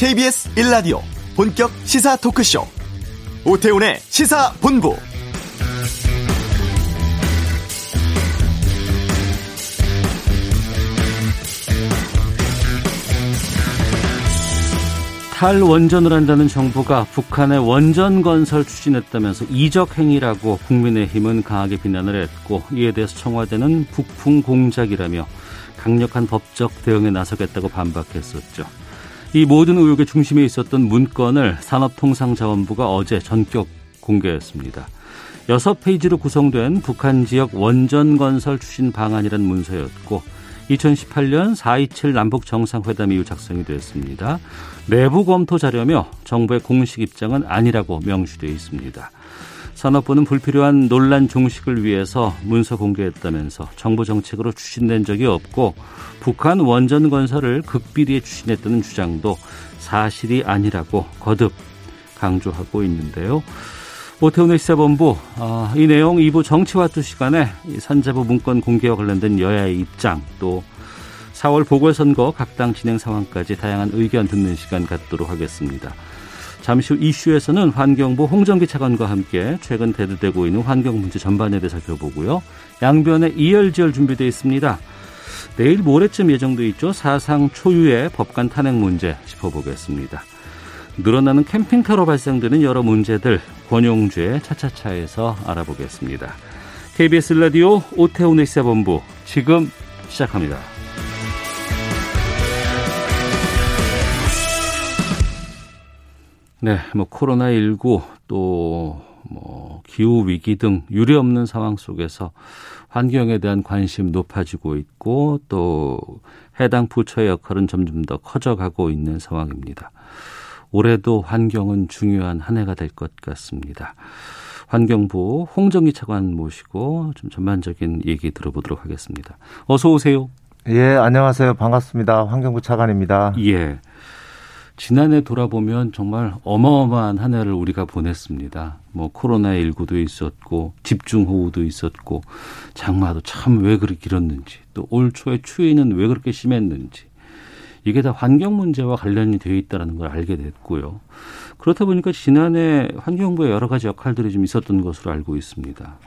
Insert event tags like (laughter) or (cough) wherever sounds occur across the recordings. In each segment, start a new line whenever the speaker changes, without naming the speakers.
KBS 1라디오 본격 시사 토크쇼 오태훈의 시사본부
탈원전을 한다는 정부가 북한의 원전 건설 추진했다면서 이적 행위라고 국민의힘은 강하게 비난을 했고 이에 대해서 청와대는 북풍 공작이라며 강력한 법적 대응에 나서겠다고 반박했었죠. 이 모든 의혹의 중심에 있었던 문건을 산업통상자원부가 어제 전격 공개했습니다. 여섯 페이지로 구성된 북한 지역 원전 건설 추진 방안이란 문서였고 2018년 4.27 남북 정상회담 이후 작성이 됐습니다. 내부 검토 자료며 정부의 공식 입장은 아니라고 명시되어 있습니다. 산업부는 불필요한 논란 종식을 위해서 문서 공개했다면서 정부 정책으로 추진된 적이 없고 북한 원전 건설을 극비리에 추진했다는 주장도 사실이 아니라고 거듭 강조하고 있는데요. 오태훈의 시사본부 어, 이 내용 2부 정치와투 시간에 산자부 문건 공개와 관련된 여야의 입장 또 4월 보궐선거 각 당 진행 상황까지 다양한 의견 듣는 시간 갖도록 하겠습니다. 잠시 후 이슈에서는 환경부 홍정기 차관과 함께 최근 대두되고 있는 환경 문제 전반에 대해 살펴보고요. 양변의 이열지열 준비되어 있습니다. 내일 모레쯤 예정돼 있죠. 사상 초유의 법관 탄핵 문제 짚어보겠습니다. 늘어나는 캠핑카로 발생되는 여러 문제들 권용주의 차차차에서 알아보겠습니다. KBS 라디오 오태훈의 시사본부 지금 시작합니다. 네, 뭐 코로나 19 또뭐 기후 위기 등 유례 없는 상황 속에서 환경에 대한 관심 높아지고 있고 또 해당 부처의 역할은 점점 더 커져가고 있는 상황입니다. 올해도 환경은 중요한 한 해가 될 것 같습니다. 환경부 홍정기 차관 모시고 좀 전반적인 얘기 들어보도록 하겠습니다. 어서 오세요.
예, 안녕하세요. 반갑습니다. 환경부 차관입니다.
예. 지난해 돌아보면 정말 어마어마한 한 해를 우리가 보냈습니다. 뭐 코로나19도 있었고 집중호우도 있었고 장마도 참 왜 그렇게 길었는지 또 올 초에 추위는 왜 그렇게 심했는지 이게 다 환경 문제와 관련이 되어 있다는 걸 알게 됐고요. 그렇다 보니까 지난해 환경부의 여러 가지 역할들이 좀 있었던 것으로 알고 있습니다.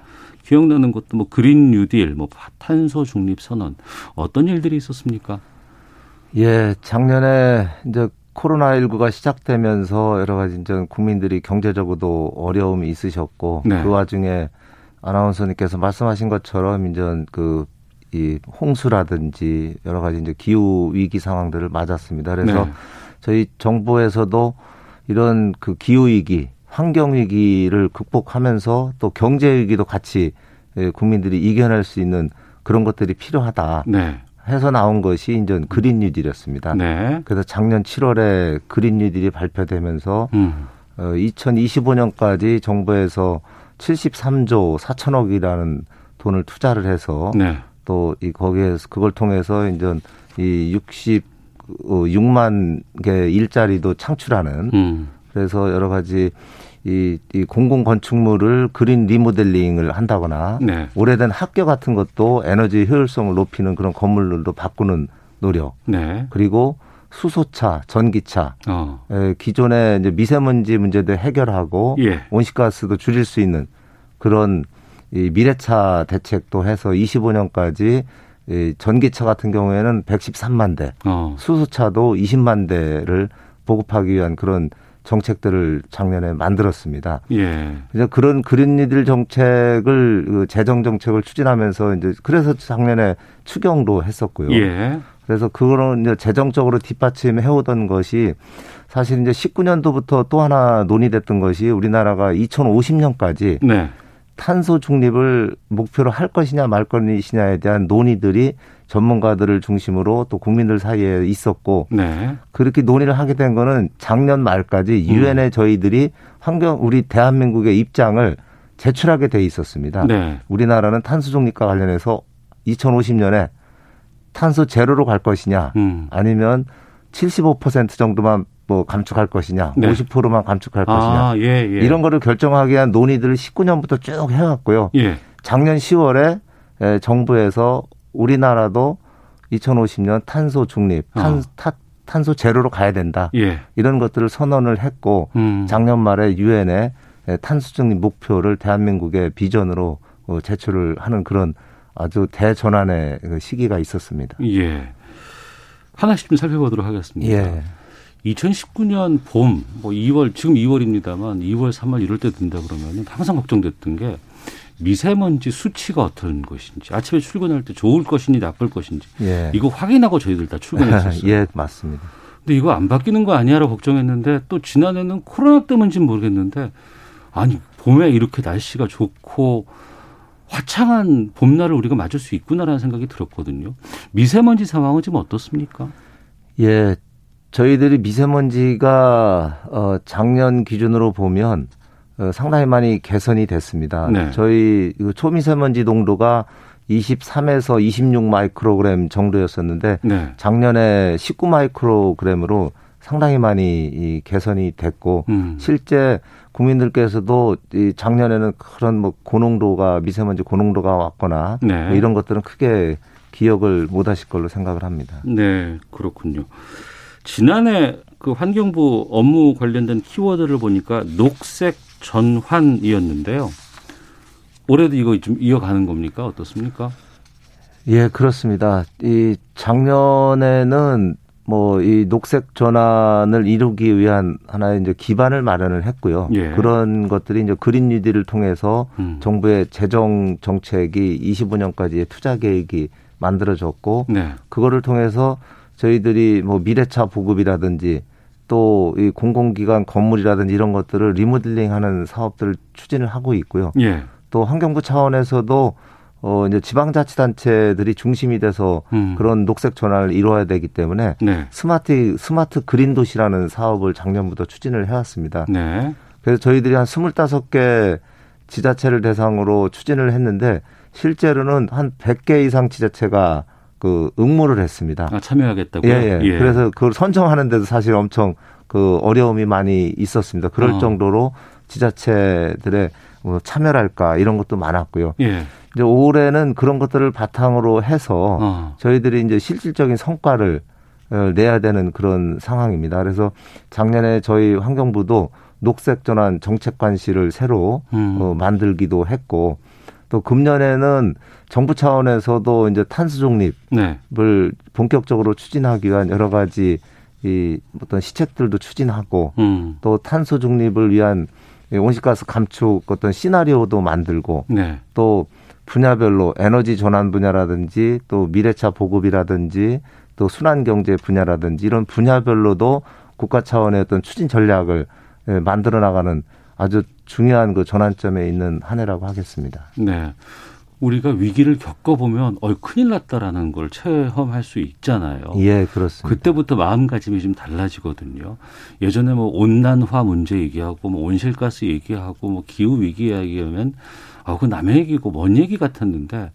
기억나는 것도 뭐 그린 뉴딜, 뭐 탄소 중립 선언 어떤 일들이 있었습니까?
예, 작년에 이제 코로나19가 시작되면서 여러 가지 이제 국민들이 경제적으로도 어려움이 있으셨고 네. 그 와중에 아나운서님께서 말씀하신 것처럼 이제 그 이 홍수라든지 여러 가지 이제 기후 위기 상황들을 맞았습니다. 그래서 네. 저희 정부에서도 이런 그 기후 위기, 환경 위기를 극복하면서 또 경제 위기도 같이 예, 국민들이 이겨낼 수 있는 그런 것들이 필요하다. 네. 해서 나온 것이 이제 그린 뉴딜이었습니다. 네. 그래서 작년 7월에 그린 뉴딜이 발표되면서 음. 어, 2025년까지 정부에서 73조 4천억이라는 돈을 투자를 해서 네. 또이 거기에서 그걸 통해서 이제 이 66만 어, 개 일자리도 창출하는 음. 그래서 여러 가지 이, 이 공공 건축물을 그린 리모델링을 한다거나 네. 오래된 학교 같은 것도 에너지 효율성을 높이는 그런 건물들도 바꾸는 노력. 네. 그리고 수소차, 전기차, 어. 에, 기존의 이제 미세먼지 문제도 해결하고 예. 온실가스도 줄일 수 있는 그런 이 미래차 대책도 해서 25년까지 이 전기차 같은 경우에는 113만 대, 어. 수소차도 20만 대를 보급하기 위한 그런 정책들을 작년에 만들었습니다. 예. 이제 그런 그린니들 정책을 그 재정 정책을 추진하면서 이제 그래서 작년에 추경도 했었고요. 예. 그래서 그거는 이제 재정적으로 뒷받침해 오던 것이 사실 이제 19년도부터 또 하나 논의됐던 것이 우리나라가 2050년까지 네. 탄소 중립을 목표로 할 것이냐 말 것이냐에 대한 논의들이 전문가들을 중심으로 또 국민들 사이에 있었고 네. 그렇게 논의를 하게 된 거는 작년 말까지 유엔에 음. 저희들이 환경 우리 대한민국의 입장을 제출하게 돼 있었습니다. 네. 우리나라는 탄소 중립과 관련해서 2050년에 탄소 제로로 갈 것이냐 음. 아니면 75% 정도만 뭐 감축할 것이냐, 네. 50%만 감축할 아, 것이냐 예, 예. 이런 거를 결정하기 위한 논의들을 19년부터 쭉 해왔고요. 예. 작년 10월에 정부에서 우리나라도 2050년 탄소 중립, 탄, 어. 타, 탄소 제로로 가야 된다.
예.
이런 것들을 선언을 했고 음. 작년 말에 유엔에 탄소 중립 목표를 대한민국의 비전으로 어, 제출을 하는 그런 아주 대전환의 그 시기가 있었습니다.
예. 하나씩 좀 살펴보도록 하겠습니다.
예.
2019년 봄, 뭐 2월, 지금 2월입니다만 2월, 3월 이럴 때 된다 그러면 항상 걱정됐던 게 미세먼지 수치가 어떤 것인지 아침에 출근할 때 좋을 것인지 나쁠 것인지 예. 이거 확인하고 저희들 다 출근했었어요. (laughs)
예, 맞습니다.
근데 이거 안 바뀌는 거 아니야라고 걱정했는데 또 지난해는 코로나 때문인지는 모르겠는데 아니 봄에 이렇게 날씨가 좋고 화창한 봄날을 우리가 맞을 수 있구나라는 생각이 들었거든요. 미세먼지 상황은 지금 어떻습니까?
예, 저희들이 미세먼지가 어 작년 기준으로 보면 어, 상당히 많이 개선이 됐습니다. 네. 저희 초미세먼지 농도가 23에서 26 마이크로그램 정도였었는데 네. 작년에 19 마이크로그램으로 상당히 많이 이 개선이 됐고 음. 실제 국민들께서도 이 작년에는 그런 뭐 고농도가 미세먼지 고농도가 왔거나 네. 뭐 이런 것들은 크게 기억을 못 하실 걸로 생각을 합니다.
네, 그렇군요. 지난해 그 환경부 업무 관련된 키워드를 보니까 녹색 전환이었는데요. 올해도 이거 좀 이어가는 겁니까? 어떻습니까?
예, 그렇습니다. 이 작년에는 뭐 이 녹색 전환을 이루기 위한 하나의 이제 기반을 마련을 했고요. 예. 그런 것들이 이제 그린 뉴딜을 통해서 음. 정부의 재정 정책이 25년까지의 투자 계획이 만들어졌고 네. 그거를 통해서 저희들이 뭐 미래차 보급이라든지 또 이 공공기관 건물이라든지 이런 것들을 리모델링하는 사업들을 추진을 하고 있고요.
예.
또 환경부 차원에서도 어 이제 지방자치단체들이 중심이 돼서 음. 그런 녹색 전환을 이루어야 되기 때문에 네. 스마트 스마트 그린 도시라는 사업을 작년부터 추진을 해왔습니다.
네.
그래서 저희들이 한 스물다섯 개 지자체를 대상으로 추진을 했는데 실제로는 한 백 개 이상 지자체가 그 응모를 했습니다.
아, 참여하겠다고요?
예, 예. 예. 그래서 그걸 선정하는 데도 사실 엄청 그 어려움이 많이 있었습니다. 그럴 어. 정도로 지자체들의 뭐 참여랄까 이런 것도 많았고요.
예.
이제 올해는 그런 것들을 바탕으로 해서 어. 저희들이 이제 실질적인 성과를 어, 내야 되는 그런 상황입니다. 그래서 작년에 저희 환경부도 녹색 전환 정책 관실을 새로 음. 어, 만들기도 했고 또 금년에는 정부 차원에서도 이제 탄소 중립을 네. 본격적으로 추진하기 위한 여러 가지 이 어떤 시책들도 추진하고
음.
또 탄소 중립을 위한 온실가스 감축 어떤 시나리오도 만들고
네.
또 분야별로 에너지 전환 분야라든지 또 미래차 보급이라든지 또 순환 경제 분야라든지 이런 분야별로도 국가 차원의 어떤 추진 전략을 예, 만들어 나가는 아주 중요한 그 전환점에 있는 한 해라고 하겠습니다.
네. 우리가 위기를 겪어보면 어 큰일 났다라는 걸 체험할 수 있잖아요.
예, 그렇습니다.
그때부터 마음가짐이 좀 달라지거든요. 예전에 뭐 온난화 문제 얘기하고 뭐 온실가스 얘기하고 뭐 기후 위기 얘기하면 아, 그 남의 얘기고 뭔 얘기 같았는데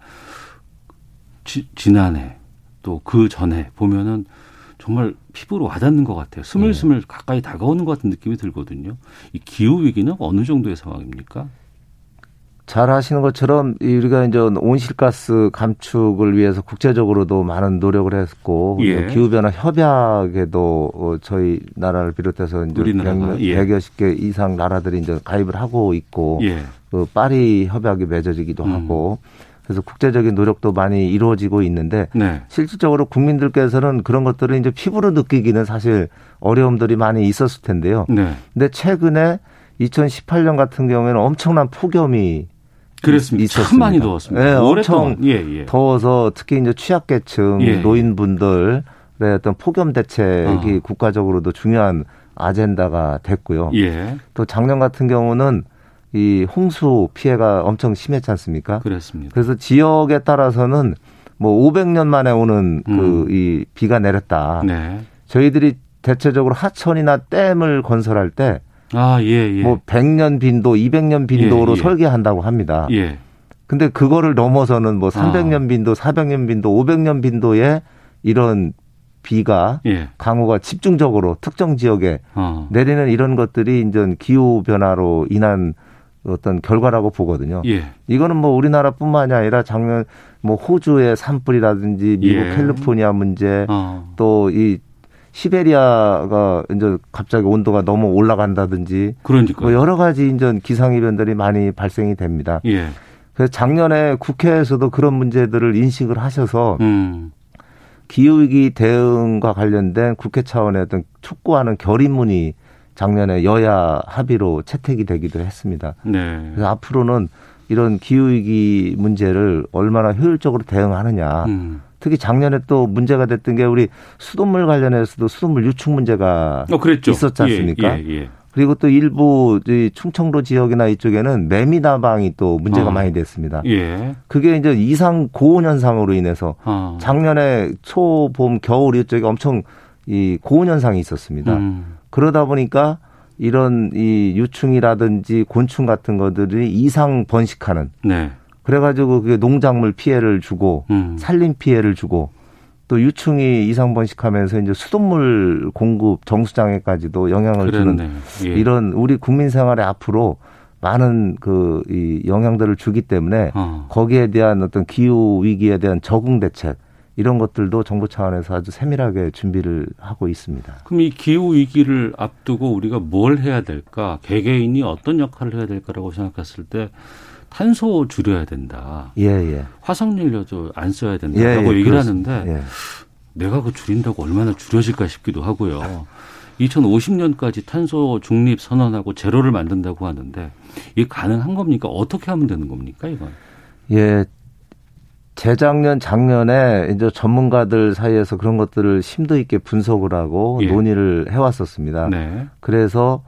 지, 지난해 또 그 전에 보면은 정말 피부로 와닿는 것 같아요. 스물스물 네. 가까이 다가오는 것 같은 느낌이 들거든요. 이 기후 위기는 어느 정도의 상황입니까?
잘 아시는 것처럼 우리가 이제 온실가스 감축을 위해서 국제적으로도 많은 노력을 했고 예. 기후 변화 협약에도 어, 저희 나라를 비롯해서 이제 100, 예. 100 여십 개 이상 나라들이 이제 가입을 하고 있고
예.
그 파리 협약이 맺어지기도 음. 하고 그래서 국제적인 노력도 많이 이루어지고 있는데
네.
실질적으로 국민들께서는 그런 것들을 이제 피부로 느끼기는 사실 어려움들이 많이 있었을 텐데요.
네.
근데 최근에 2018년 같은 경우에는 엄청난 폭염이
그렇습니다. 있었습니다. 참 많이 더웠습니다.
네, 엄청 예, 예. 더워서 특히 이제 취약계층 예, 예. 노인분들의 어떤 폭염 대책이 어. 국가적으로도 중요한 아젠다가 됐고요.
예.
또 작년 같은 경우는 이 홍수 피해가 엄청 심했지 않습니까?
그렇습니다.
그래서 지역에 따라서는 뭐 500년 만에 오는 음. 그이 비가 내렸다.
네.
저희들이 대체적으로 하천이나 댐을 건설할 때
아, 예, 예.
뭐 100년 빈도, 200년 빈도로 예, 예. 설계한다고 합니다.
예.
근데 그거를 넘어서는 뭐 300년 아. 빈도, 400년 빈도, 500년 빈도의 이런 비가
예.
강우가 집중적으로 특정 지역에
어.
내리는 이런 것들이 이제 기후 변화로 인한 어떤 결과라고 보거든요.
예.
이거는 뭐 우리나라뿐만이 아니라 작년 뭐 호주의 산불이라든지 미국
예.
캘리포니아 문제
어.
또이 시베리아가 이제 갑자기 온도가 너무 올라간다든지
그러니까
뭐 여러 가지 이제 기상 이변들이 많이 발생이 됩니다.
예.
그래서 작년에 국회에서도 그런 문제들을 인식을 하셔서 음. 기후위기 대응과 관련된 국회 차원의 어떤 촉구하는 결의문이 작년에 여야 합의로 채택이 되기도 했습니다. 네. 그래서 앞으로는 이런 기후위기 문제를 얼마나 효율적으로 대응하느냐. 음. 특히 작년에 또 문제가 됐던 게 우리 수돗물 관련해서도 수돗물 유축 문제가 어, 있었지 않습니까? 예, 예, 예. 그리고 또 일부 충청도 지역이나 이쪽에는 매미다방이 또 문제가 어. 많이 됐습니다. 예. 그게 이제 이상 고온 현상으로 인해서 어. 작년에 초, 봄, 겨울 이쪽에 엄청 이 고온 현상이 있었습니다. 음. 그러다 보니까 이런 이 유충이라든지 곤충 같은 것들이 이상 번식하는 네. 그래가지고 그게 농작물 피해를 주고 음. 산림 피해를 주고 또 유충이 이상 번식하면서 이제 수돗물 공급 정수장애까지도 영향을 그랬네. 주는 예. 이런 우리 국민 생활에 앞으로 많은 그 이 영향들을 주기 때문에 어. 거기에 대한 어떤 기후 위기에 대한 적응 대책 이런 것들도 정부 차원에서 아주 세밀하게 준비를 하고 있습니다.
그럼 이 기후 위기를 앞두고 우리가 뭘 해야 될까? 개개인이 어떤 역할을 해야 될까라고 생각했을 때 탄소 줄여야 된다. 예, 예. 화석연료도 안 써야 된다라고 예, 예, 얘기를 그렇습니다. 하는데 예. 내가 그 줄인다고 얼마나 줄여질까 싶기도 하고요. 2050년까지 탄소 중립 선언하고 제로를 만든다고 하는데 이게 가능한 겁니까? 어떻게 하면 되는 겁니까, 이건?
예. 재작년, 작년에 이제 전문가들 사이에서 그런 것들을 심도 있게 분석을 하고 예. 논의를 해 왔었습니다. 네. 그래서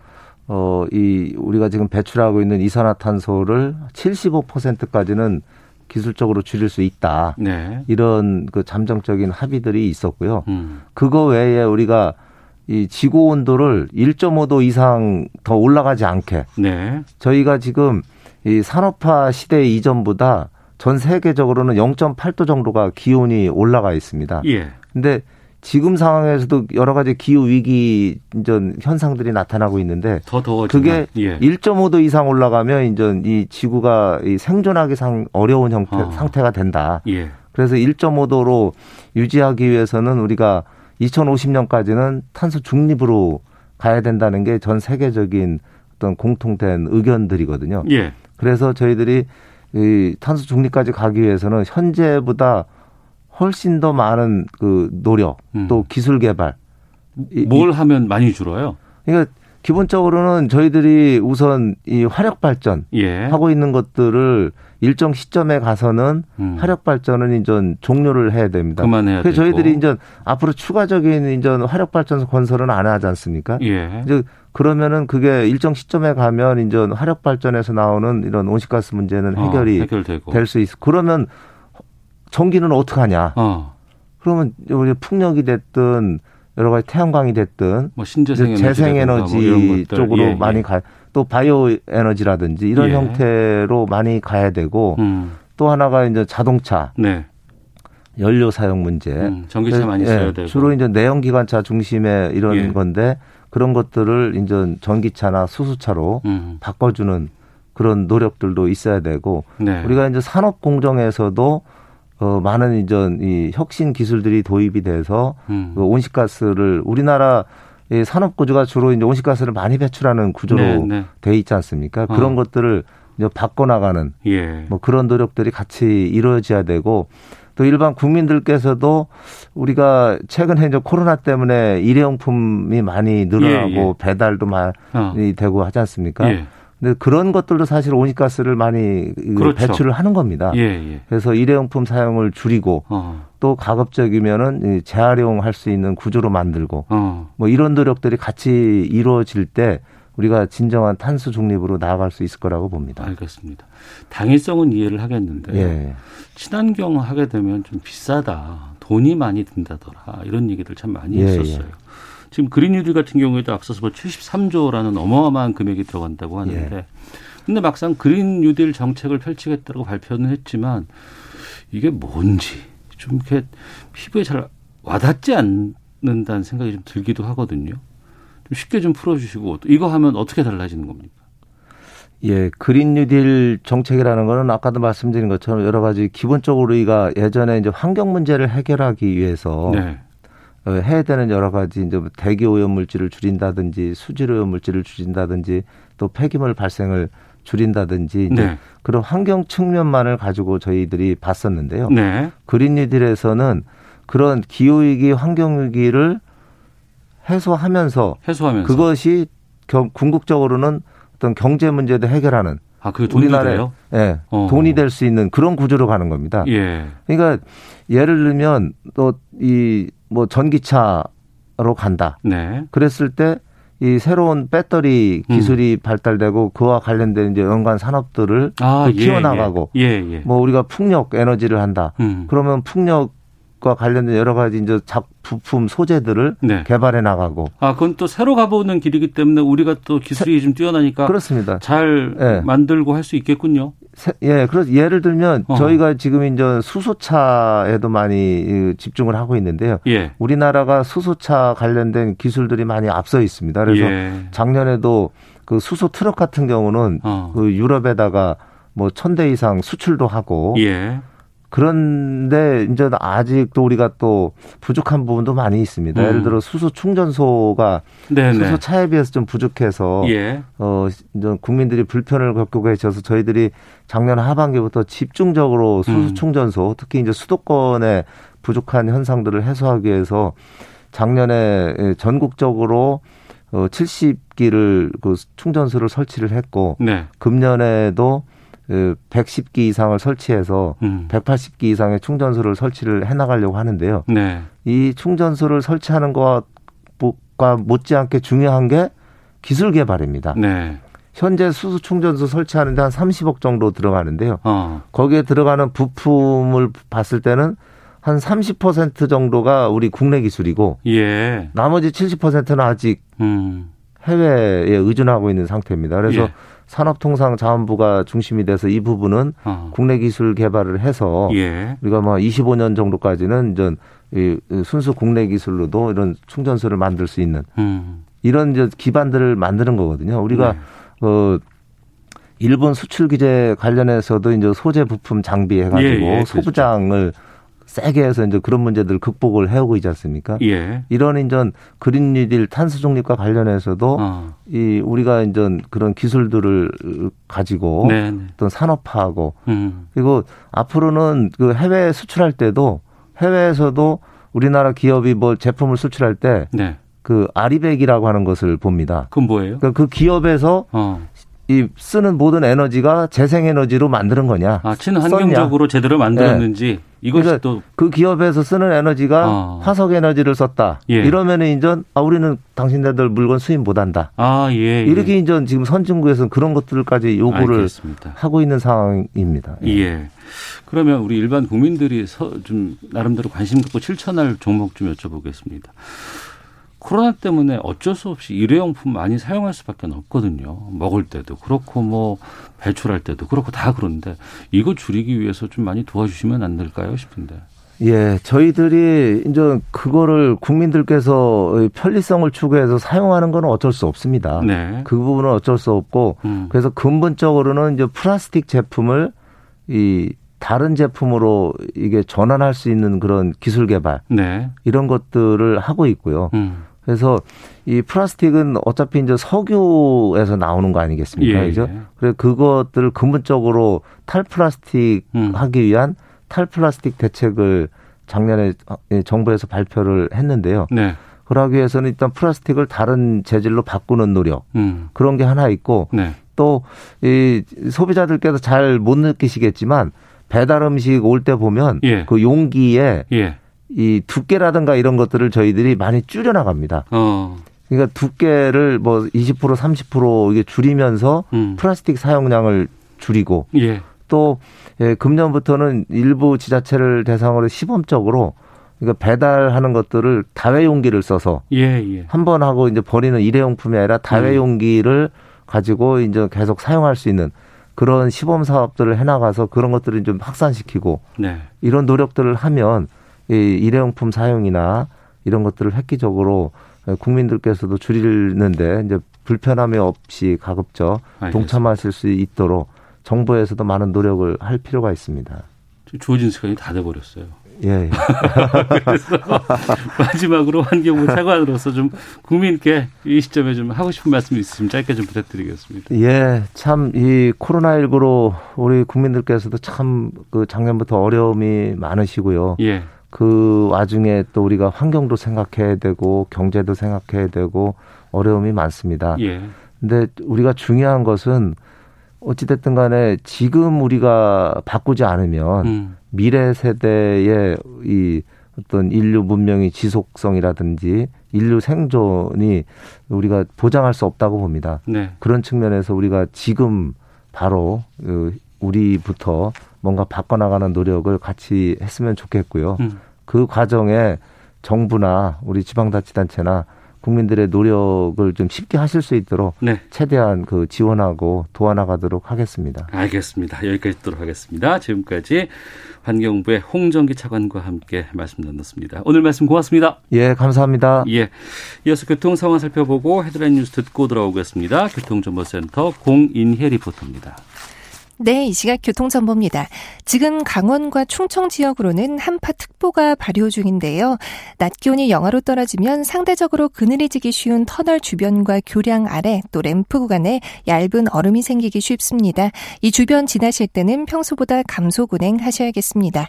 어, 이, 우리가 지금 배출하고 있는 이산화탄소를 75%까지는 기술적으로 줄일 수 있다. 네. 이런 그 잠정적인 합의들이 있었고요. 음. 그거 외에 우리가 이 지구 온도를 1.5도 이상 더 올라가지 않게. 네. 저희가 지금 이 산업화 시대 이전보다 전 세계적으로는 0.8도 정도가 기온이 올라가 있습니다. 예. 근데 지금 상황에서도 여러 가지 기후 위기 현상들이 나타나고 있는데
더
그게 예. 1.5도 이상 올라가면 인전 이 지구가 이 생존하기 상 어려운 형태 어. 상태가 된다. 예. 그래서 1.5도로 유지하기 위해서는 우리가 2050년까지는 탄소 중립으로 가야 된다는 게 전 세계적인 어떤 공통된 의견들이거든요. 예. 그래서 저희들이 이 탄소 중립까지 가기 위해서는 현재보다 훨씬 더 많은 그 노력 음. 또 기술 개발
뭘 하면 많이 줄어요?
그러니까 기본적으로는 저희들이 우선 이 화력 발전 예. 하고 있는 것들을 일정 시점에 가서는 음. 화력 발전은 이제 종료를 해야 됩니다.
그만해야
그래서 저희들이 이제 앞으로 추가적인 이제 화력 발전소 건설은 안 하지 않습니까? 예. 이제 그러면은 그게 일정 시점에 가면 이제 화력 발전에서 나오는 이런 온실가스 문제는 어, 해결이 어, 될수 있어. 그러면 전기는 어떻게 하냐? 어. 그러면 우리 풍력이 됐든 여러 가지 태양광이 됐든
뭐 신재생
재생 에너지 뭐 쪽으로 예, 많이 예. 가. 또 바이오 에너지라든지 이런 예. 형태로 많이 가야 되고 음. 또 하나가 이제 자동차 네. 연료 사용 문제. 음,
전기차 많이 써야 예, 되고
주로 이제 내연기관차 중심의 이런 예. 건데 그런 것들을 이제 전기차나 수소차로 음. 바꿔주는 그런 노력들도 있어야 되고 네. 우리가 이제 산업 공정에서도 어, 많은 이전 이 혁신 기술들이 도입이 돼서 음. 그 온실가스를 우리나라 이 산업 구조가 주로 이제 온실가스를 많이 배출하는 구조로 네, 네. 돼 있지 않습니까? 어. 그런 것들을 이제 바꿔나가는 예. 뭐 그런 노력들이 같이 이루어져야 되고 또 일반 국민들께서도 우리가 최근에 이제 코로나 때문에 일회용품이 많이 늘어나고 예, 예. 배달도 많이 어. 되고 하지 않습니까? 예. 근데 그런 것들도 사실 온실가스를 많이 그렇죠. 배출을 하는 겁니다. 예, 예. 그래서 일회용품 사용을 줄이고 어. 또 가급적이면은 재활용할 수 있는 구조로 만들고 어. 뭐 이런 노력들이 같이 이루어질 때 우리가 진정한 탄소 중립으로 나아갈 수 있을 거라고 봅니다.
알겠습니다. 당위성은 이해를 하겠는데 예. 친환경 하게 되면 좀 비싸다. 돈이 많이 든다더라. 이런 얘기들 참 많이 예, 했었어요. 예. 지금 그린 뉴딜 같은 경우에도 앞서서 뭐 73조라는 어마어마한 금액이 들어간다고 하는데 예. 근데 막상 그린 뉴딜 정책을 펼치겠다고 발표는 했지만 이게 뭔지 좀 이렇게 피부에 잘 와닿지 않는다는 생각이 좀 들기도 하거든요. 좀 쉽게 좀 풀어주시고 이거 하면 어떻게 달라지는 겁니까?
예, 그린 뉴딜 정책이라는 거는 아까도 말씀드린 것처럼 여러 가지 기본적으로 우리가 예전에 이제 환경 문제를 해결하기 위해서 네. 어, 해야 되는 여러 가지 이제 뭐 대기 오염 물질을 줄인다든지 수질 오염 물질을 줄인다든지 또 폐기물 발생을 줄인다든지 이제 네. 그런 환경 측면만을 가지고 저희들이 봤었는데요. 네. 그린 뉴딜에서는 그런 기후 위기, 환경 위기를 해소하면서, 해소하면서. 그것이 궁극적으로는 어떤 경제 문제도 해결하는
아, 그 우리나라에
예, 어. 돈이 될 수 있는 그런 구조로 가는 겁니다. 예. 그러니까 예를 들면 또 이 뭐 전기차로 간다. 네. 그랬을 때 이 새로운 배터리 기술이 음. 발달되고 그와 관련된 이제 연관 산업들을 아, 예, 키워나가고 예. 예, 예. 뭐 우리가 풍력 에너지를 한다. 음. 그러면 풍력 과 관련된 여러 가지 이제 작 부품 소재들을 네. 개발해 나가고.
아, 그건 또 새로 가보는 길이기 때문에 우리가 또 기술이 좀 뛰어나니까 그렇습니다. 잘 네. 만들고 할 수 있겠군요.
예, 그래서 예를 들면 어 저희가 지금 이제 수소차에도 많이 집중을 하고 있는데요. 예. 우리나라가 수소차 관련된 기술들이 많이 앞서 있습니다. 그래서 예. 작년에도 그 수소 트럭 같은 경우는 어. 그 유럽에다가 뭐 천 대 이상 수출도 하고 예. 그런데 이제 아직도 우리가 또 부족한 부분도 많이 있습니다. 음. 예를 들어 수소 충전소가 네네. 수소 차에 비해서 좀 부족해서 예. 어 이제 국민들이 불편을 겪고 계셔서 저희들이 작년 하반기부터 집중적으로 수소 음. 충전소 특히 이제 수도권에 부족한 현상들을 해소하기 위해서 작년에 전국적으로 어 70기를 그 충전소를 설치를 했고 네. 금년에도 그 110기 이상을 설치해서 음. 180기 이상의 충전소를 설치를 해 나가려고 하는데요. 네. 이 충전소를 설치하는 것과 못지않게 중요한 게 기술 개발입니다. 네. 현재 수소 충전소 설치하는데 한 30억 정도 들어가는데요. 어. 거기에 들어가는 부품을 봤을 때는 한 30% 정도가 우리 국내 기술이고 예. 나머지 70%는 아직 음. 해외에 의존하고 있는 상태입니다. 그래서 예. 산업통상자원부가 중심이 돼서 이 부분은 어. 국내 기술 개발을 해서 예. 우리가 뭐 25년 정도까지는 이제 이 순수 국내 기술로도 이런 충전소를 만들 수 있는 음. 이런 이제 기반들을 만드는 거거든요. 우리가 네. 어 일본 수출 규제 관련해서도 이제 소재 부품 장비 해가지고 예, 예, 그렇죠. 소부장을 세게 해서 이제 그런 문제들을 극복을 해오고 있지 않습니까? 예. 이런 인전 그린 뉴딜 탄소 중립과 관련해서도 어. 이 우리가 인전 그런 기술들을 가지고 네네. 네. 어떤 산업화하고 음. 그리고 앞으로는 그 해외 수출할 때도 해외에서도 우리나라 기업이 뭐 제품을 수출할 때 네. 그 아리백이라고 하는 것을 봅니다.
그건 뭐예요?
그러니까 그 기업에서 어. 이 쓰는 모든 에너지가 재생에너지로 만드는 거냐?
아, 친환경적으로 제대로 만들었는지 네. 이것이 그러니까
또그 기업에서 쓰는 에너지가 어. 화석 에너지를 썼다. 예. 이러면은 인전 아 우리는 당신네들 물건 수입 못 한다. 아, 예, 예. 이렇게 인전 지금 선진국에서는 그런 것들까지 요구를 알겠습니다. 하고 있는 상황입니다.
예. 예. 그러면 우리 일반 국민들이 좀 나름대로 관심 갖고 실천할 종목 좀 여쭤보겠습니다. 코로나 때문에 어쩔 수 없이 일회용품 많이 사용할 수밖에 없거든요. 먹을 때도 그렇고 뭐 배출할 때도 그렇고 다 그런데 이거 줄이기 위해서 좀 많이 도와주시면 안 될까요 싶은데.
예, 저희들이 이제 그거를 국민들께서 편리성을 추구해서 사용하는 건 어쩔 수 없습니다. 네. 그 부분은 어쩔 수 없고 음. 그래서 근본적으로는 이제 플라스틱 제품을 이 다른 제품으로 이게 전환할 수 있는 그런 기술 개발 네. 이런 것들을 하고 있고요. 음. 그래서 이 플라스틱은 어차피 이제 석유에서 나오는 거 아니겠습니까? 예, 그죠? 예. 그래 그것들을 근본적으로 탈플라스틱 음. 하기 위한 탈플라스틱 대책을 작년에 정부에서 발표를 했는데요. 네. 그러기 위해서는 일단 플라스틱을 다른 재질로 바꾸는 노력 음. 그런 게 하나 있고 네. 또이 소비자들께서 잘 못 느끼시겠지만 배달 음식 올 때 보면 예. 그 용기에 예. 이 두께라든가 이런 것들을 저희들이 많이 줄여 나갑니다. 어. 그러니까 두께를 뭐 20% 30% 이게 줄이면서 음. 플라스틱 사용량을 줄이고 예. 또 예, 금년부터는 일부 지자체를 대상으로 시범적으로 그러니까 배달하는 것들을 다회 용기를 써서 예, 예. 한번 하고 이제 버리는 일회용품이 아니라 다회 용기를 음. 가지고 이제 계속 사용할 수 있는 그런 시범 사업들을 해나가서 그런 것들을 좀 확산시키고 네. 이런 노력들을 하면 이 일회용품 사용이나 이런 것들을 획기적으로 국민들께서도 줄이는데 이제 불편함이 없이 가급적 알겠습니다. 동참하실 수 있도록 정부에서도 많은 노력을 할 필요가 있습니다.
주어진 시간이 다 돼버렸어요.
예. 예.
그래서 (laughs) 마지막으로 환경부 차관으로서 좀 국민께 이 시점에 좀 하고 싶은 말씀 있으시면 짧게 좀 부탁드리겠습니다.
예, 참 이 코로나19로 우리 국민들께서도 참 그 작년부터 어려움이 많으시고요. 예. 그 와중에 또 우리가 환경도 생각해야 되고 경제도 생각해야 되고 어려움이 많습니다. 예. 근데 우리가 중요한 것은 어찌됐든 간에 지금 우리가 바꾸지 않으면 음. 미래 세대의 이 어떤 인류 문명의 지속성이라든지 인류 생존이 우리가 보장할 수 없다고 봅니다. 네. 그런 측면에서 우리가 지금 바로 그 우리부터 뭔가 바꿔나가는 노력을 같이 했으면 좋겠고요. 음. 그 과정에 정부나 우리 지방자치단체나 국민들의 노력을 좀 쉽게 하실 수 있도록 네. 최대한 그 지원하고 도와나가도록 하겠습니다.
알겠습니다. 여기까지 듣도록 하겠습니다. 지금까지 환경부의 홍정기 차관과 함께 말씀 나눴습니다. 오늘 말씀 고맙습니다.
예, 감사합니다.
예. 이어서 교통 상황 살펴보고 헤드라인 뉴스 듣고 돌아오겠습니다. 교통정보센터 공인혜 리포터입니다.
네, 이 시각 교통정보입니다. 지금 강원과 충청 지역으로는 한파특보가 발효 중인데요. 낮 기온이 영하로 떨어지면 상대적으로 그늘이 지기 쉬운 터널 주변과 교량 아래 또 램프 구간에 얇은 얼음이 생기기 쉽습니다. 이 주변 지나실 때는 평소보다 감속 운행하셔야겠습니다.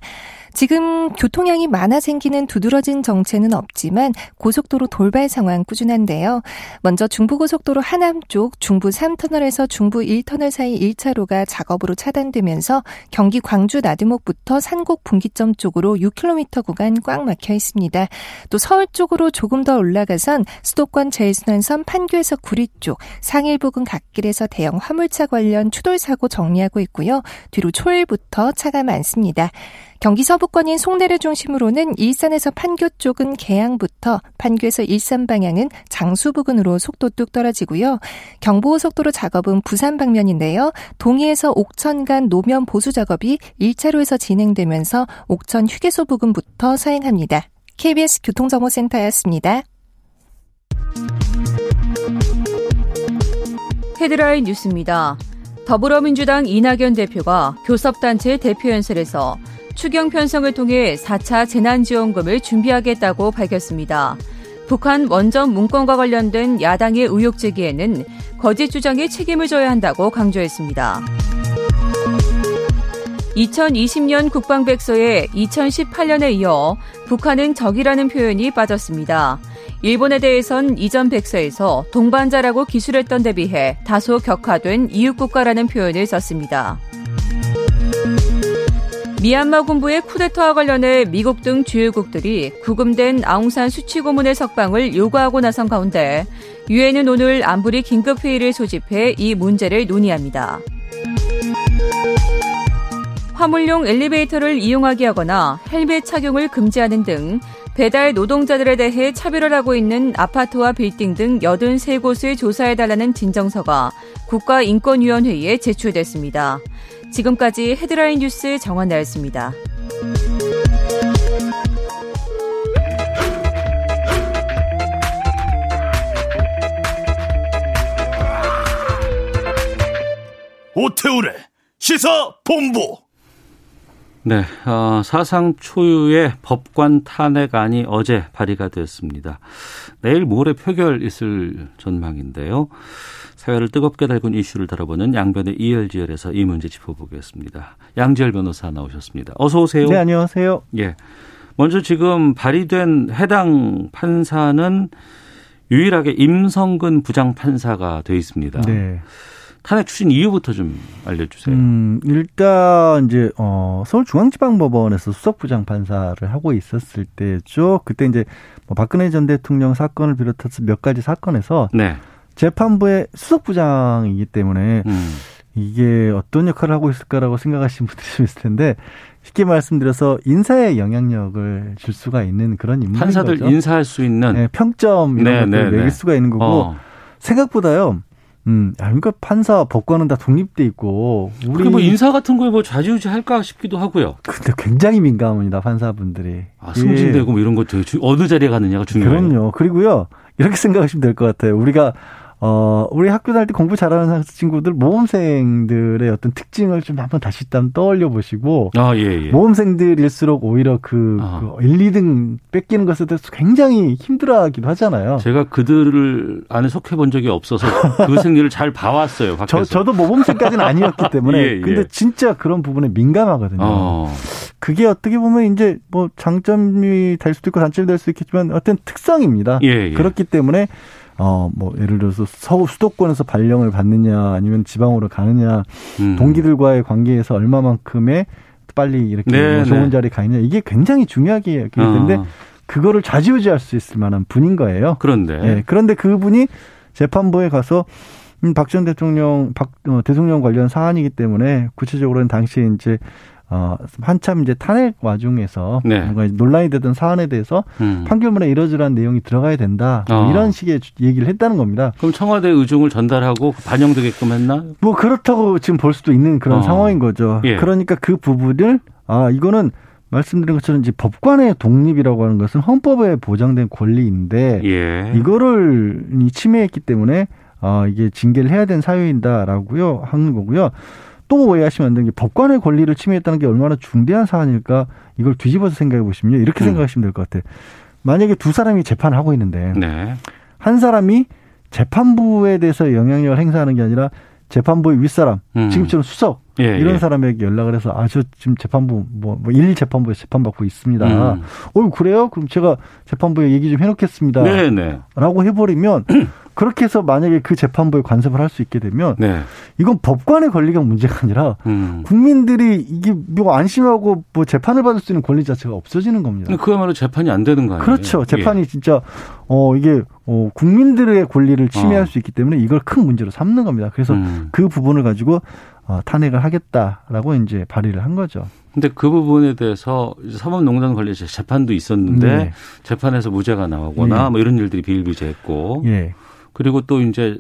지금 교통량이 많아 생기는 두드러진 정체는 없지만 고속도로 돌발 상황 꾸준한데요. 먼저 중부고속도로 하남 쪽 중부 3터널에서 중부 1터널 사이 1차로가 작업으로 차단되면서 경기 광주 나들목부터 산곡 분기점 쪽으로 6km 구간 꽉 막혀 있습니다. 또 서울 쪽으로 조금 더 올라가선 수도권 제일순환선 판교에서 구리 쪽 상일 부근 갓길에서 대형 화물차 관련 추돌 사고 정리하고 있고요. 뒤로 초일부터 차가 많습니다. 경기 서부권인 송내를 중심으로는 일산에서 판교 쪽은 개항부터 판교에서 일산 방향은 장수 부근으로 속도 뚝 떨어지고요. 경부고속도로 작업은 부산 방면인데요. 동해에서 옥천 간 노면 보수 작업이 1차로에서 진행되면서 옥천 휴게소 부근부터 사행합니다. KBS 교통정보센터였습니다.
헤드라인 뉴스입니다. 더불어민주당 이낙연 대표가 교섭단체 대표연설에서 추경 편성을 통해 4차 재난지원금을 준비하겠다고 밝혔습니다. 북한 원전 문건과 관련된 야당의 의혹 제기에는 거짓 주장에 책임을 져야 한다고 강조했습니다. 2020년 국방백서에 2018년에 이어 북한은 적이라는 표현이 빠졌습니다. 일본에 대해선 이전 백서에서 동반자라고 기술했던 데 비해 다소 격화된 이웃국가라는 표현을 썼습니다. 미얀마 군부의 쿠데타와 관련해 미국 등 주요국들이 구금된 아웅산 수치 고문의 석방을 요구하고 나선 가운데 유엔은 오늘 안보리 긴급 회의를 소집해 이 문제를 논의합니다. 화물용 엘리베이터를 이용하게 하거나 헬멧 착용을 금지하는 등 배달 노동자들에 대해 차별을 하고 있는 아파트와 빌딩 등 83곳을 조사해달라는 진정서가 국가인권위원회에 제출됐습니다. 지금까지 헤드라인 뉴스 정원 나였습니다.
오태우래 시사 본부.
네, 어, 사상 초유의 법관 탄핵안이 어제 발의가 되었습니다. 내일 모레 표결 있을 전망인데요. 사회를 뜨겁게 달군 이슈를 다뤄보는 양변의 이열지열에서 이 문제 짚어보겠습니다. 양지열 변호사 나오셨습니다. 어서 오세요.
네, 안녕하세요.
예. 먼저 지금 발의된 해당 판사는 유일하게 임성근 부장 판사가 되어 있습니다. 네. 탄핵 추진 이유부터 좀 알려주세요. 음,
일단 이제 어 서울중앙지방법원에서 수석부장 판사를 하고 있었을 때죠. 그때 이제 뭐 박근혜 전 대통령 사건을 비롯해서 몇 가지 사건에서 네. 재판부의 수석부장이기 때문에 음. 이게 어떤 역할을 하고 있을까라고 생각하시는 분들이 좀 있을 텐데 쉽게 말씀드려서 인사에 영향력을 줄 수가 있는 그런 인물인
판사들
거죠.
인사할 수 있는
네, 평점 이런 네, 것들 네, 매길 네. 수가 있는 거고 어. 생각보다요. 음, 그러니까 판사 법관은 다 독립돼 있고
우리 뭐 인사 같은 거에 뭐 좌지우지 할까 싶기도 하고요.
근데 굉장히 민감합니다 판사분들이.
아 승진되고 예. 뭐 이런 거 되게 어느 자리에 가느냐가 중요해요.
그럼요. 그리고요 이렇게 생각하시면 될 것 같아요. 우리가 어, 우리 학교 다닐 때 공부 잘하는 친구들, 모범생들의 어떤 특징을 좀 한번 다시 한번 떠올려 보시고, 아, 예, 예. 모범생들일수록 오히려 그, 아. 그 1, 2등 뺏기는 것에 대해서 굉장히 힘들어 하기도 하잖아요.
제가 그들을 안에 속해 본 적이 없어서 그 (laughs) 생리를 잘 봐왔어요,
밖에서. 저, 저도 모범생까지는 아니었기 때문에. (laughs) 예, 예. 근데 진짜 그런 부분에 민감하거든요. 어. 그게 어떻게 보면 이제 뭐 장점이 될 수도 있고 단점이 될 수도 있겠지만 어떤 특성입니다. 예, 예. 그렇기 때문에 어, 뭐, 예를 들어서 서울 수도권에서 발령을 받느냐, 아니면 지방으로 가느냐, 음. 동기들과의 관계에서 얼마만큼의 빨리 이렇게 네, 뭐 좋은 네. 자리에 가느냐, 이게 굉장히 중요하게 때문에 어. 그거를 좌지우지할 수 있을 만한 분인 거예요.
그런데. 네,
그런데 그분이 재판부에 가서 음, 박 전 대통령, 박, 어, 대통령 관련 사안이기 때문에 구체적으로는 당시에 이제 어, 한참 이제 탄핵 와중에서 네. 뭔가 논란이 되던 사안에 대해서 음. 판결문에 이러저러한 내용이 들어가야 된다. 뭐 어. 이런 식의 얘기를 했다는 겁니다.
그럼 청와대 의중을 전달하고 반영되게끔 했나?
뭐 그렇다고 지금 볼 수도 있는 그런 어. 상황인 거죠. 예. 그러니까 그 부분을 아 이거는 말씀드린 것처럼 이제 법관의 독립이라고 하는 것은 헌법에 보장된 권리인데 예. 이거를 침해했기 때문에 아 이게 징계를 해야 되는 사유인다라고요 하는 거고요. 또 오해하시면 안 되는 게 법관의 권리를 침해했다는 게 얼마나 중대한 사안일까 이걸 뒤집어서 생각해 보시면 이렇게 음. 생각하시면 될 것 같아요. 만약에 두 사람이 재판을 하고 있는데 네. 한 사람이 재판부에 대해서 영향력을 행사하는 게 아니라 재판부의 윗사람, 음. 지금처럼 수석 예, 이런 예. 사람에게 연락을 해서 아 저 지금 재판부 뭐, 뭐일 재판부에 재판 받고 있습니다. 음. 어 그래요? 그럼 제가 재판부에 얘기 좀 해놓겠습니다. 네, 네. 라고 해버리면 (clears throat) 그렇게 해서 만약에 그 재판부에 관섭을 할 수 있게 되면 네. 이건 법관의 권리가 문제가 아니라 음. 국민들이 이게 뭐 안심하고 뭐 재판을 받을 수 있는 권리 자체가 없어지는 겁니다.
그야말로 재판이 안 되는 거 아니에요?
그렇죠. 재판이 예. 진짜 어 이게 어 국민들의 권리를 침해할 어. 수 있기 때문에 이걸 큰 문제로 삼는 겁니다. 그래서 음. 그 부분을 가지고 어, 탄핵을 하겠다라고 이제 발의를 한 거죠.
근데 그 부분에 대해서 사법농단 관련해서 재판도 있었는데 네. 재판에서 무죄가 나오거나 네. 뭐 이런 일들이 비일비재했고 네. 그리고 또 이제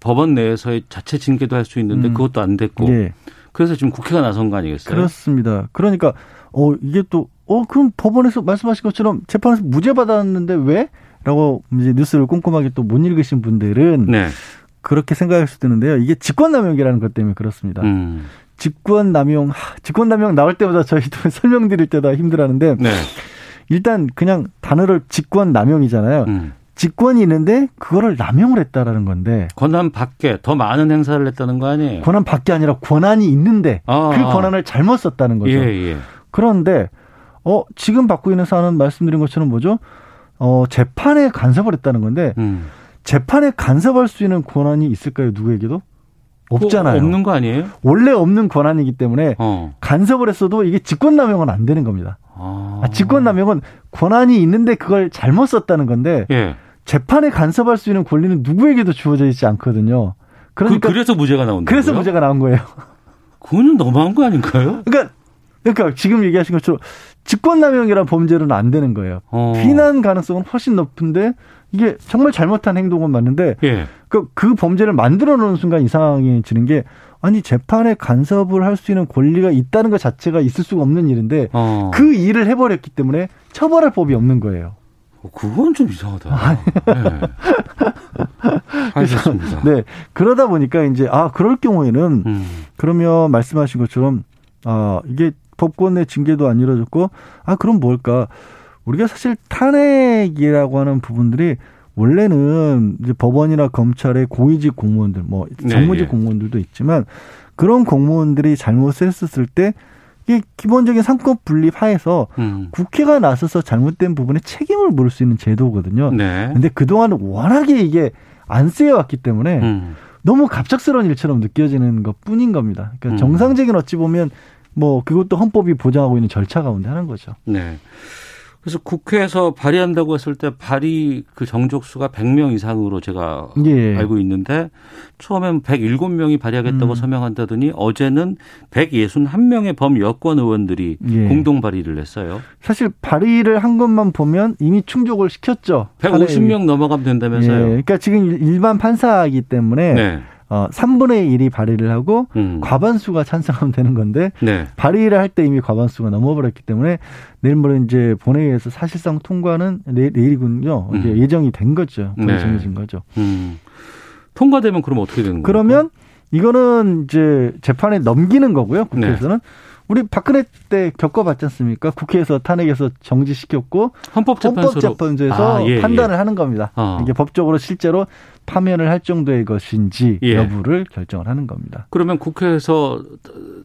법원 내에서의 자체 징계도 할 수 있는데 음. 그것도 안 됐고. 예. 그래서 지금 국회가 나선 거 아니겠어요?
그렇습니다. 그러니까 어 이게 또 어 그럼 법원에서 말씀하신 것처럼 재판에서 무죄 받았는데 왜? 라고 이제 뉴스를 꼼꼼하게 또 못 읽으신 분들은 네. 그렇게 생각할 수도 있는데요. 이게 직권남용이라는 것 때문에 그렇습니다. 음. 직권남용, 직권남용 나올 때마다 저희도 (laughs) 설명드릴 때다 힘들어하는데 네. 일단 그냥 단어를 직권남용이잖아요. 음. 직권이 있는데 그거를 남용을 했다라는 건데
권한 밖에 더 많은 행사를 했다는 거 아니에요?
권한 밖에 아니라 권한이 있는데 아, 그 아. 권한을 잘못 썼다는 거죠. 예, 예. 그런데 어 지금 받고 있는 사안은 말씀드린 것처럼 뭐죠? 어 재판에 간섭을 했다는 건데 음. 재판에 간섭할 수 있는 권한이 있을까요? 누구에게도? 없잖아요.
없는 거 아니에요?
원래 없는 권한이기 때문에 어. 간섭을 했어도 이게 직권남용은 안 되는 겁니다. 아. 아, 직권남용은 권한이 있는데 그걸 잘못 썼다는 건데 예. 재판에 간섭할 수 있는 권리는 누구에게도 주어져 있지 않거든요.
그러니까 그, 래서 무죄가 나온
거예요. 그래서 무죄가 나온 거예요.
그거는 너무한 거 아닌가요?
그러니까 그러니까 지금 얘기하신 것처럼 직권남용이란 범죄로는 안 되는 거예요. 어. 비난 가능성은 훨씬 높은데 이게 정말 잘못한 행동은 맞는데 예. 그, 그 범죄를 만들어 놓는 순간 이상해지는 게 아니 재판에 간섭을 할 수 있는 권리가 있다는 것 자체가 있을 수가 없는 일인데 어. 그 일을 해버렸기 때문에 처벌할 법이 없는 거예요.
어, 그건 좀 이상하다. 아, 네. 알겠습니다.
네. 그러다 보니까 이제 아 그럴 경우에는 음. 그러면 말씀하신 것처럼 아 이게 법원 내 징계도 안 이루어졌고 아 그럼 뭘까? 우리가 사실 탄핵이라고 하는 부분들이 원래는 이제 법원이나 검찰의 고위직 공무원들, 뭐 네, 정무직 네, 공무원들도 있지만 그런 공무원들이 잘못을 했었을 때 이게 기본적인 삼권 분립 하에서 음. 국회가 나서서 잘못된 부분에 책임을 물을 수 있는 제도거든요. 네. 근데 그동안은 워낙에 이게 안 쓰여왔기 때문에 음. 너무 갑작스러운 일처럼 느껴지는 것 뿐인 겁니다. 그러니까 음. 정상적인 어찌 보면 뭐 그것도 헌법이 보장하고 있는 절차 가운데 하는 거죠.
네. 그래서 국회에서 발의한다고 했을 때 발의 그 정족수가 100명 이상으로 제가 예. 알고 있는데 처음엔 107명이 발의하겠다고 음. 서명한다더니 어제는 161명의 범 여권 의원들이 예. 공동 발의를 했어요.
사실 발의를 한 것만 보면 이미 충족을 시켰죠.
150명 넘어가면 된다면서요. 예.
그러니까 지금 일반 판사이기 때문에 네. 어 3분의 1이 발의를 하고 음. 과반수가 찬성하면 되는 건데 네. 발의를 할 때 이미 과반수가 넘어버렸기 때문에 내일 모레 이제 본회의에서 사실상 통과는 내, 일이군요 음. 예정이 된 거죠. 네. 정해진 거죠. 음.
통과되면 그럼 어떻게 되는 거예요?
그러면 이거는 이제 재판에 넘기는 거고요. 국회에서는 네. 우리 박근혜 때 겪어봤지 않습니까? 국회에서 탄핵에서 정지시켰고 헌법재판소로. 헌법재판소에서 아, 예, 예. 판단을 예. 하는 겁니다. 어. 이게 법적으로 실제로 파면을 할 정도의 것인지 예. 여부를 결정을 하는 겁니다.
그러면 국회에서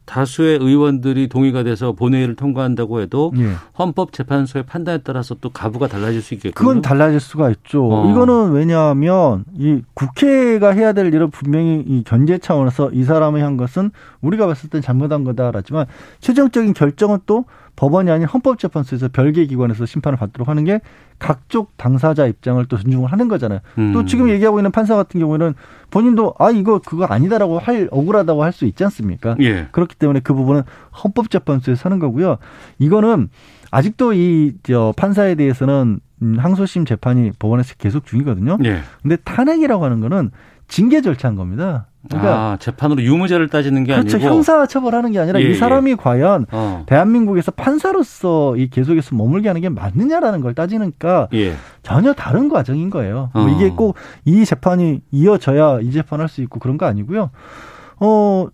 다수의 의원들이 동의가 돼서 본회의를 통과한다고 해도 예. 헌법재판소의 판단에 따라서 또 가부가 달라질 수 있겠군요.
그건 달라질 수가 있죠. 어. 이거는 왜냐하면 이 국회가 해야 될 일은 분명히 이 견제 차원에서 이 사람이 한 것은 우리가 봤을 땐 잘못한 거다라지만 최종적인 결정은 또 법원이 아닌 헌법재판소에서 별개 기관에서 심판을 받도록 하는 게 각쪽 당사자 입장을 또 존중을 하는 거잖아요. 음. 또 지금 얘기하고 있는 판사 같은 경우에는 본인도 아 이거 그거 아니다라고 할 억울하다고 할 수 있지 않습니까? 예. 그렇기 때문에 그 부분은 헌법재판소에서 하는 거고요. 이거는 아직도 이 저 판사에 대해서는 음, 항소심 재판이 법원에서 계속 중이거든요. 예. 근데 탄핵이라고 하는 거는 징계 절차인 겁니다.
그러니까 아, 재판으로 유무죄를 따지는 게
그렇죠.
아니고
형사 처벌하는 게 아니라 예, 이 사람이 예. 과연 어. 대한민국에서 판사로서 이 계속해서 머물게 하는 게 맞느냐라는 걸 따지니까 예. 전혀 다른 과정인 거예요. 뭐 어. 뭐 이게 꼭 이 재판이 이어져야 이 재판 할 수 있고 그런 거 아니고요. 어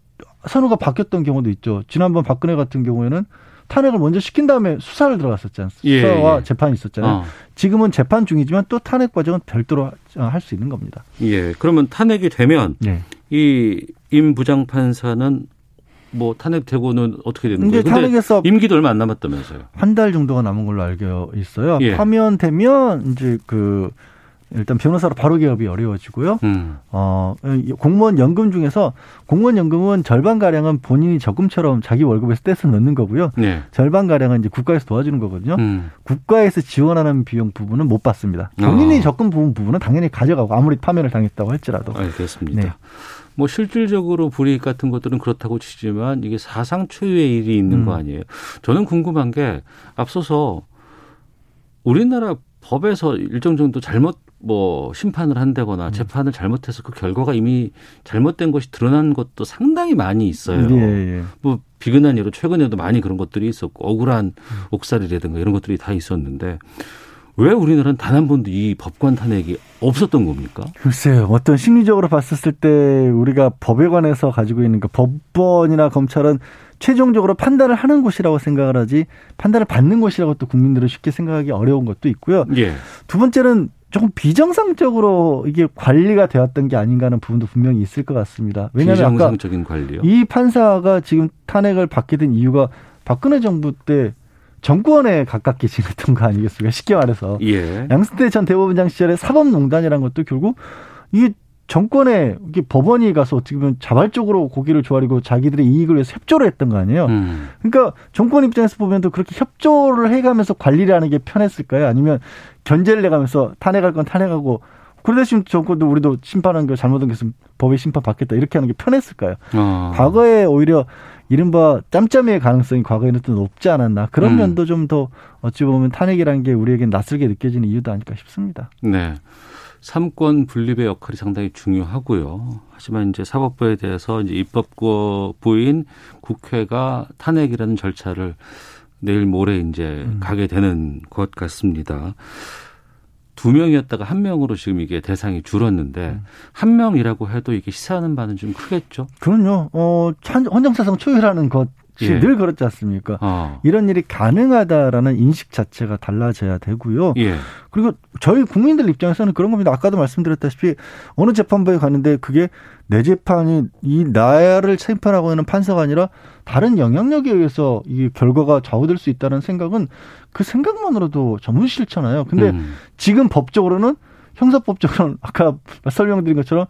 선호가 바뀌었던 경우도 있죠. 지난번 박근혜 같은 경우에는 탄핵을 먼저 시킨 다음에 수사를 들어갔었지 않습니까? 예, 수사와 예. 재판이 있었잖아요. 어. 지금은 재판 중이지만 또 탄핵 과정은 별도로 할 수 있는 겁니다.
예. 그러면 탄핵이 되면 예. 이임 부장 판사는 뭐 탄핵되고는 어떻게 되는 거예요? 탄핵에서 임기도 얼마 안 남았다면서요?
한 달 정도가 남은 걸로 알고 있어요. 예. 파면되면 이제 그 일단 변호사로 바로 개업이 어려워지고요. 음. 어, 공무원 연금 중에서 공무원 연금은 절반 가량은 본인이 적금처럼 자기 월급에서 떼서 넣는 거고요. 네. 절반 가량은 이제 국가에서 도와주는 거거든요. 음. 국가에서 지원하는 비용 부분은 못 받습니다. 본인이 어. 적금 부분 부분은 당연히 가져가고 아무리 파면을 당했다고 할지라도.
알겠습니다. 네. 뭐 실질적으로 불이익 같은 것들은 그렇다고 치지만 이게 사상 초유의 일이 있는 음. 거 아니에요. 저는 궁금한 게 앞서서 우리나라 법에서 일정 정도 잘못 뭐 심판을 한다거나 음. 재판을 잘못해서 그 결과가 이미 잘못된 것이 드러난 것도 상당히 많이 있어요. 예, 예. 뭐 비근한 예로 최근에도 많이 그런 것들이 있었고 억울한 음. 옥살이라든가 이런 것들이 다 있었는데 왜 우리나라는 단 한 번도 이 법관 탄핵이 없었던 겁니까?
글쎄요. 어떤 심리적으로 봤었을 때 우리가 법에 관해서 가지고 있는 그 법원이나 검찰은 최종적으로 판단을 하는 곳이라고 생각을 하지 판단을 받는 곳이라고 또 국민들은 쉽게 생각하기 어려운 것도 있고요. 예. 두 번째는 조금 비정상적으로 이게 관리가 되었던 게 아닌가 하는 부분도 분명히 있을 것 같습니다.
왜냐하면 비정상적인 관리요?
이 판사가 지금 탄핵을 받게 된 이유가 박근혜 정부 때 정권에 가깝게 지냈던 거 아니겠습니까? 쉽게 말해서. 예. 양승태 전 대법원장 시절에 사법농단이라는 것도 결국 이게 정권에 이게 법원이 가서 어떻게 보면 자발적으로 고기를 조아리고 자기들의 이익을 위해서 협조를 했던 거 아니에요. 음. 그러니까 정권 입장에서 보면 또 그렇게 협조를 해가면서 관리를 하는 게 편했을까요? 아니면 견제를 해가면서 탄핵할 건 탄핵하고 그 대신 정권도 우리도 심판한 거 잘못한 게 있으면 법의 심판 받겠다 이렇게 하는 게 편했을까요? 어. 과거에 오히려 이른바 짬짬이의 가능성이 과거에는 또 높지 않았나 그런 음. 면도 좀 더 어찌 보면 탄핵이라는 게 우리에게 낯설게 느껴지는 이유도 아닐까 싶습니다.
네. 삼권 분립의 역할이 상당히 중요하고요. 하지만 이제 사법부에 대해서 이제 입법부인 국회가 탄핵이라는 절차를 내일 모레 이제 음. 가게 되는 것 같습니다. 두 명이었다가 한 명으로 지금 이게 대상이 줄었는데 음. 한 명이라고 해도 이게 시사하는 바는 좀 크겠죠.
그럼요. 어, 헌정사상 초유라는 것 예. 늘 그렇지 않습니까? 어. 이런 일이 가능하다라는 인식 자체가 달라져야 되고요. 예. 그리고 저희 국민들 입장에서는 그런 겁니다. 아까도 말씀드렸다시피 어느 재판부에 가는데 그게 내 재판이 이 나를 심판하고 있는 판사가 아니라 다른 영향력에 의해서 이 결과가 좌우될 수 있다는 생각은 그 생각만으로도 전문 싫잖아요. 근데 음. 지금 법적으로는 형사법적으로는 (laughs) 아까 설명드린 것처럼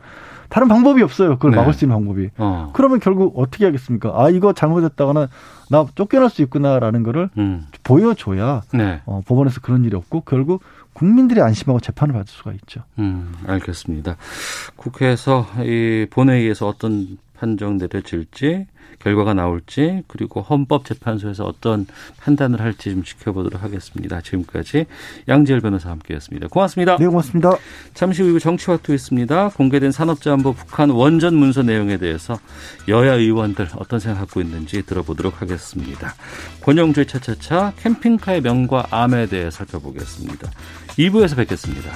다른 방법이 없어요. 그걸 네. 막을 수 있는 방법이. 어. 그러면 결국 어떻게 하겠습니까? 아 이거 잘못했다거나 나 쫓겨날 수 있구나라는 거를 음. 보여줘야 네. 어, 법원에서 그런 일이 없고 결국 국민들이 안심하고 재판을 받을 수가 있죠.
음, 알겠습니다. 국회에서 이 본회의에서 어떤 판정 내려질지 결과가 나올지 그리고 헌법재판소에서 어떤 판단을 할지 좀 지켜보도록 하겠습니다. 지금까지 양지열 변호사 함께했습니다. 고맙습니다.
네, 고맙습니다.
잠시 후 정치화투 있습니다. 공개된 산업자원부 북한 원전 문서 내용에 대해서 여야 의원들 어떤 생각 갖고 있는지 들어보도록 하겠습니다. 권영주의 차차차 캠핑카의 명과 암에 대해 살펴보겠습니다. 2부에서 뵙겠습니다.